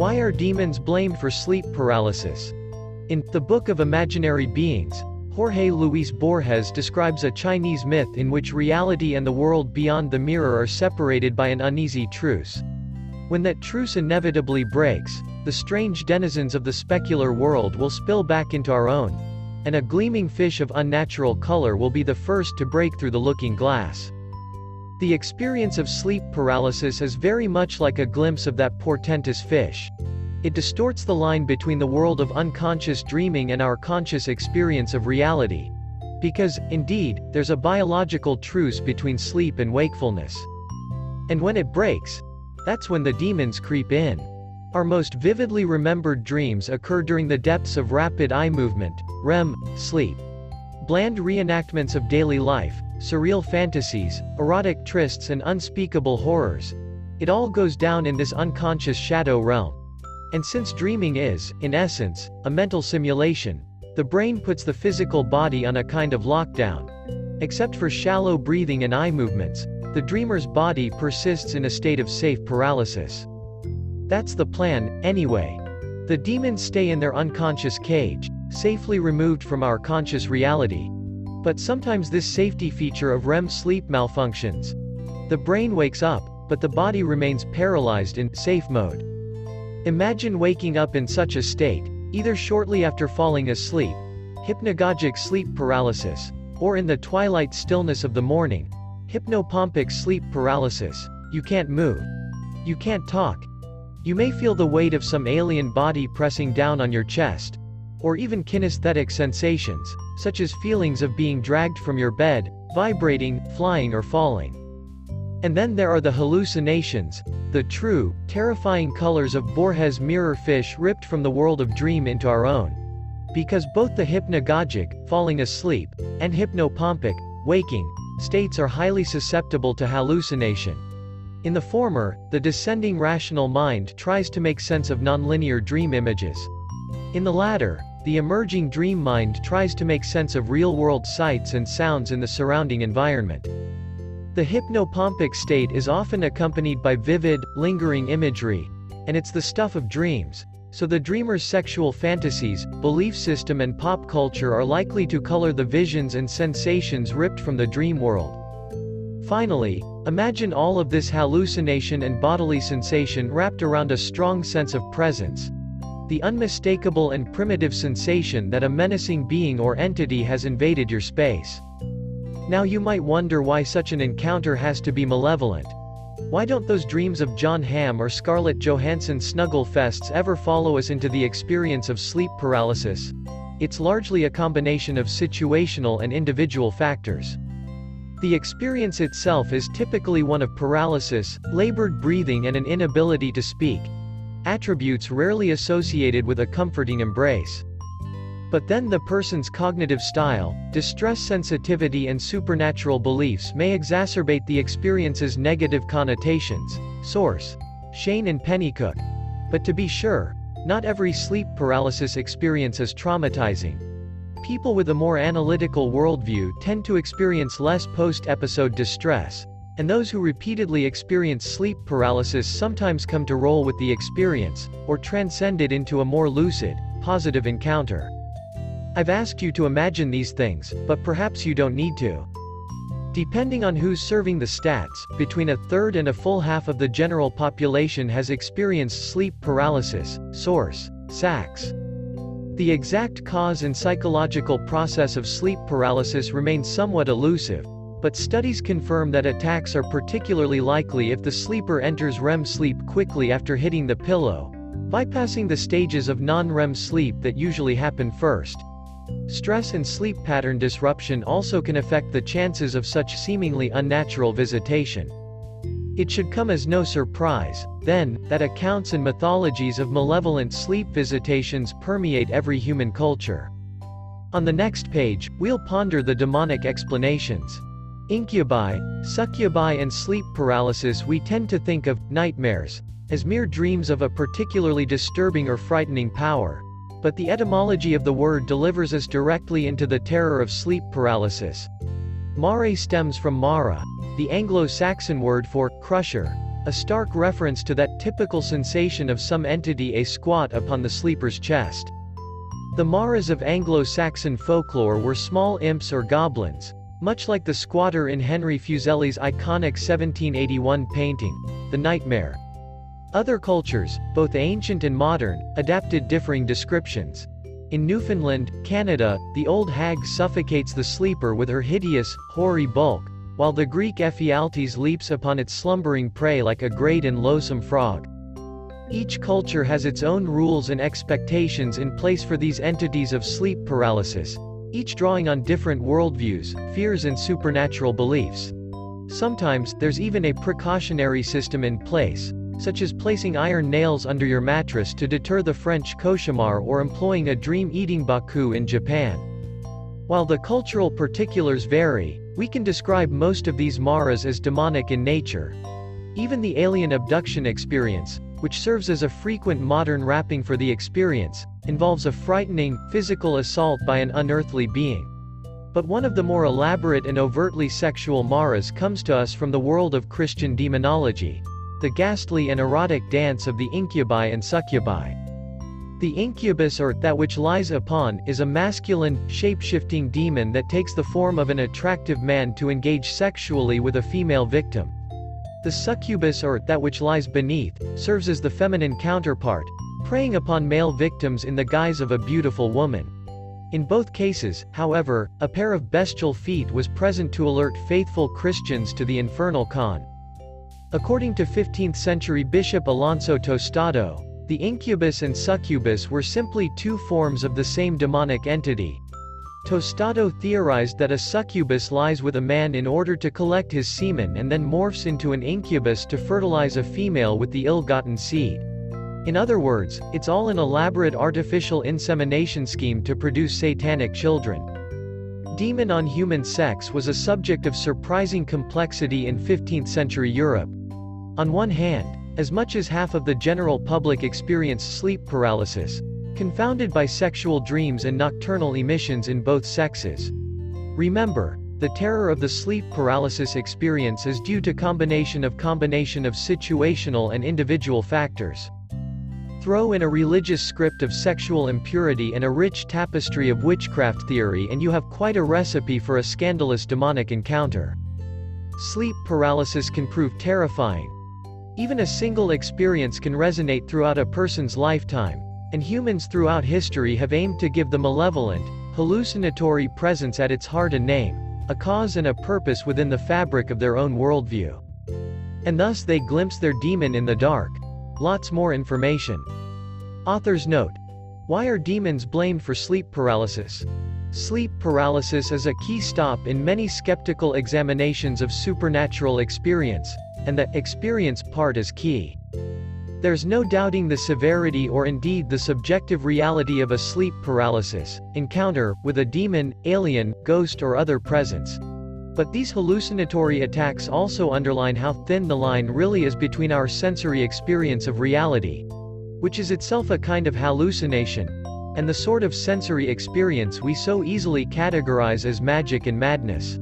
Why are demons blamed for sleep paralysis? In The Book of Imaginary Beings, Jorge Luis Borges describes a Chinese myth in which reality and the world beyond the mirror are separated by an uneasy truce. When that truce inevitably breaks, the strange denizens of the specular world will spill back into our own, and a gleaming fish of unnatural color will be the first to break through the looking glass. The experience of sleep paralysis is very much like a glimpse of that portentous fish. It distorts the line between the world of unconscious dreaming and our conscious experience of reality. Because, indeed, there's a biological truce between sleep and wakefulness. And when it breaks, that's when the demons creep in. Our most vividly remembered dreams occur during the depths of rapid eye movement, REM, sleep. Bland reenactments of daily life, surreal fantasies, erotic trysts and unspeakable horrors. It all goes down in this unconscious shadow realm. And since dreaming is, in essence, a mental simulation, the brain puts the physical body on a kind of lockdown. Except for shallow breathing and eye movements, the dreamer's body persists in a state of safe paralysis. That's the plan, anyway. The demons stay in their unconscious cage, safely removed from our conscious reality. But sometimes this safety feature of REM sleep malfunctions. The brain wakes up, but the body remains paralyzed in safe mode. Imagine waking up in such a state, either shortly after falling asleep, hypnagogic sleep paralysis, or in the twilight stillness of the morning, hypnopompic sleep paralysis. You can't move. You can't talk. You may feel the weight of some alien body pressing down on your chest. Or even kinesthetic sensations, such as feelings of being dragged from your bed, vibrating, flying or falling. And then there are the hallucinations, the true, terrifying colors of Borges' mirror fish ripped from the world of dream into our own. Because both the hypnagogic, falling asleep, and hypnopompic, waking, states are highly susceptible to hallucination. In the former, the descending rational mind tries to make sense of nonlinear dream images. In the latter, the emerging dream mind tries to make sense of real-world sights and sounds in the surrounding environment. The hypnopompic state is often accompanied by vivid, lingering imagery, and it's the stuff of dreams, so the dreamer's sexual fantasies, belief system and pop culture are likely to color the visions and sensations ripped from the dream world. Finally, imagine all of this hallucination and bodily sensation wrapped around a strong sense of presence. The unmistakable and primitive sensation that a menacing being or entity has invaded your space. Now you might wonder why such an encounter has to be malevolent. Why don't those dreams of Jon Hamm or Scarlett Johansson snuggle fests ever follow us into the experience of sleep paralysis? It's largely a combination of situational and individual factors. The experience itself is typically one of paralysis, labored breathing and an inability to speak. Attributes rarely associated with a comforting embrace. But then the person's cognitive style, distress sensitivity and supernatural beliefs may exacerbate the experience's negative connotations. Source. Cheyne and Pennycook. But to be sure, not every sleep paralysis experience is traumatizing. People with a more analytical worldview tend to experience less post-episode distress, and those who repeatedly experience sleep paralysis sometimes come to roll with the experience, or transcend it into a more lucid, positive encounter. I've asked you to imagine these things, but perhaps you don't need to. Depending on who's serving the stats, between a third and a full half of the general population has experienced sleep paralysis. Source. Sacks. The exact cause and psychological process of sleep paralysis remain somewhat elusive, but studies confirm that attacks are particularly likely if the sleeper enters REM sleep quickly after hitting the pillow, bypassing the stages of non-REM sleep that usually happen first. Stress and sleep pattern disruption also can affect the chances of such seemingly unnatural visitation. It should come as no surprise, then, that accounts and mythologies of malevolent sleep visitations permeate every human culture. On the next page, we'll ponder the demonic explanations. Incubi, succubi and sleep paralysis We tend to think of nightmares as mere dreams of a particularly disturbing or frightening power. But the etymology of the word delivers us directly into the terror of sleep paralysis. Mare stems from Mara, the Anglo-Saxon word for crusher, a stark reference to that typical sensation of some entity a squat upon the sleeper's chest. The Maras of Anglo-Saxon folklore were small imps or goblins, much like the squatter in Henry Fuseli's iconic 1781 painting, The Nightmare. Other cultures, both ancient and modern, adapted differing descriptions. In Newfoundland, Canada, the old hag suffocates the sleeper with her hideous, hoary bulk, while the Greek Ephialtes leaps upon its slumbering prey like a great and loathsome frog. Each culture has its own rules and expectations in place for these entities of sleep paralysis, each drawing on different worldviews, fears and supernatural beliefs. Sometimes, there's even a precautionary system in place, such as placing iron nails under your mattress to deter the French cauchemar or employing a dream-eating baku in Japan. While the cultural particulars vary, we can describe most of these maras as demonic in nature. Even the alien abduction experience, which serves as a frequent modern wrapping for the experience, involves a frightening, physical assault by an unearthly being. But one of the more elaborate and overtly sexual maras comes to us from the world of Christian demonology the ghastly and erotic dance of the incubi and succubi. The incubus or that which lies upon is a masculine, shape-shifting demon that takes the form of an attractive man to engage sexually with a female victim. The succubus or that which lies beneath serves as the feminine counterpart, preying upon male victims in the guise of a beautiful woman. In both cases, however, a pair of bestial feet was present to alert faithful Christians to the infernal con. According to 15th-century Bishop Alonso Tostado, the incubus and succubus were simply two forms of the same demonic entity. Tostado theorized that a succubus lies with a man in order to collect his semen and then morphs into an incubus to fertilize a female with the ill-gotten seed. In other words, it's all an elaborate artificial insemination scheme to produce satanic children. Demon on human sex was a subject of surprising complexity in 15th-century Europe. On one hand, as much as half of the general public experienced sleep paralysis, confounded by sexual dreams and nocturnal emissions in both sexes. Remember, the terror of the sleep paralysis experience is due to combination of combination of situational and individual factors. Throw in a religious script of sexual impurity and a rich tapestry of witchcraft theory and you have quite a recipe for a scandalous demonic encounter. Sleep paralysis can prove terrifying, even a single experience can resonate throughout a person's lifetime, and humans throughout history have aimed to give the malevolent, hallucinatory presence at its heart a name, a cause and a purpose within the fabric of their own worldview. And thus they glimpse their demon in the dark. Lots more information. Author's note. Why are demons blamed for sleep paralysis? Sleep paralysis is a key stop in many skeptical examinations of supernatural experience, and the experience part is key. There's no doubting the severity or indeed the subjective reality of a sleep paralysis encounter with a demon, alien, ghost or other presence. But these hallucinatory attacks also underline how thin the line really is between our sensory experience of reality, which is itself a kind of hallucination, and the sort of sensory experience we so easily categorize as magic and madness.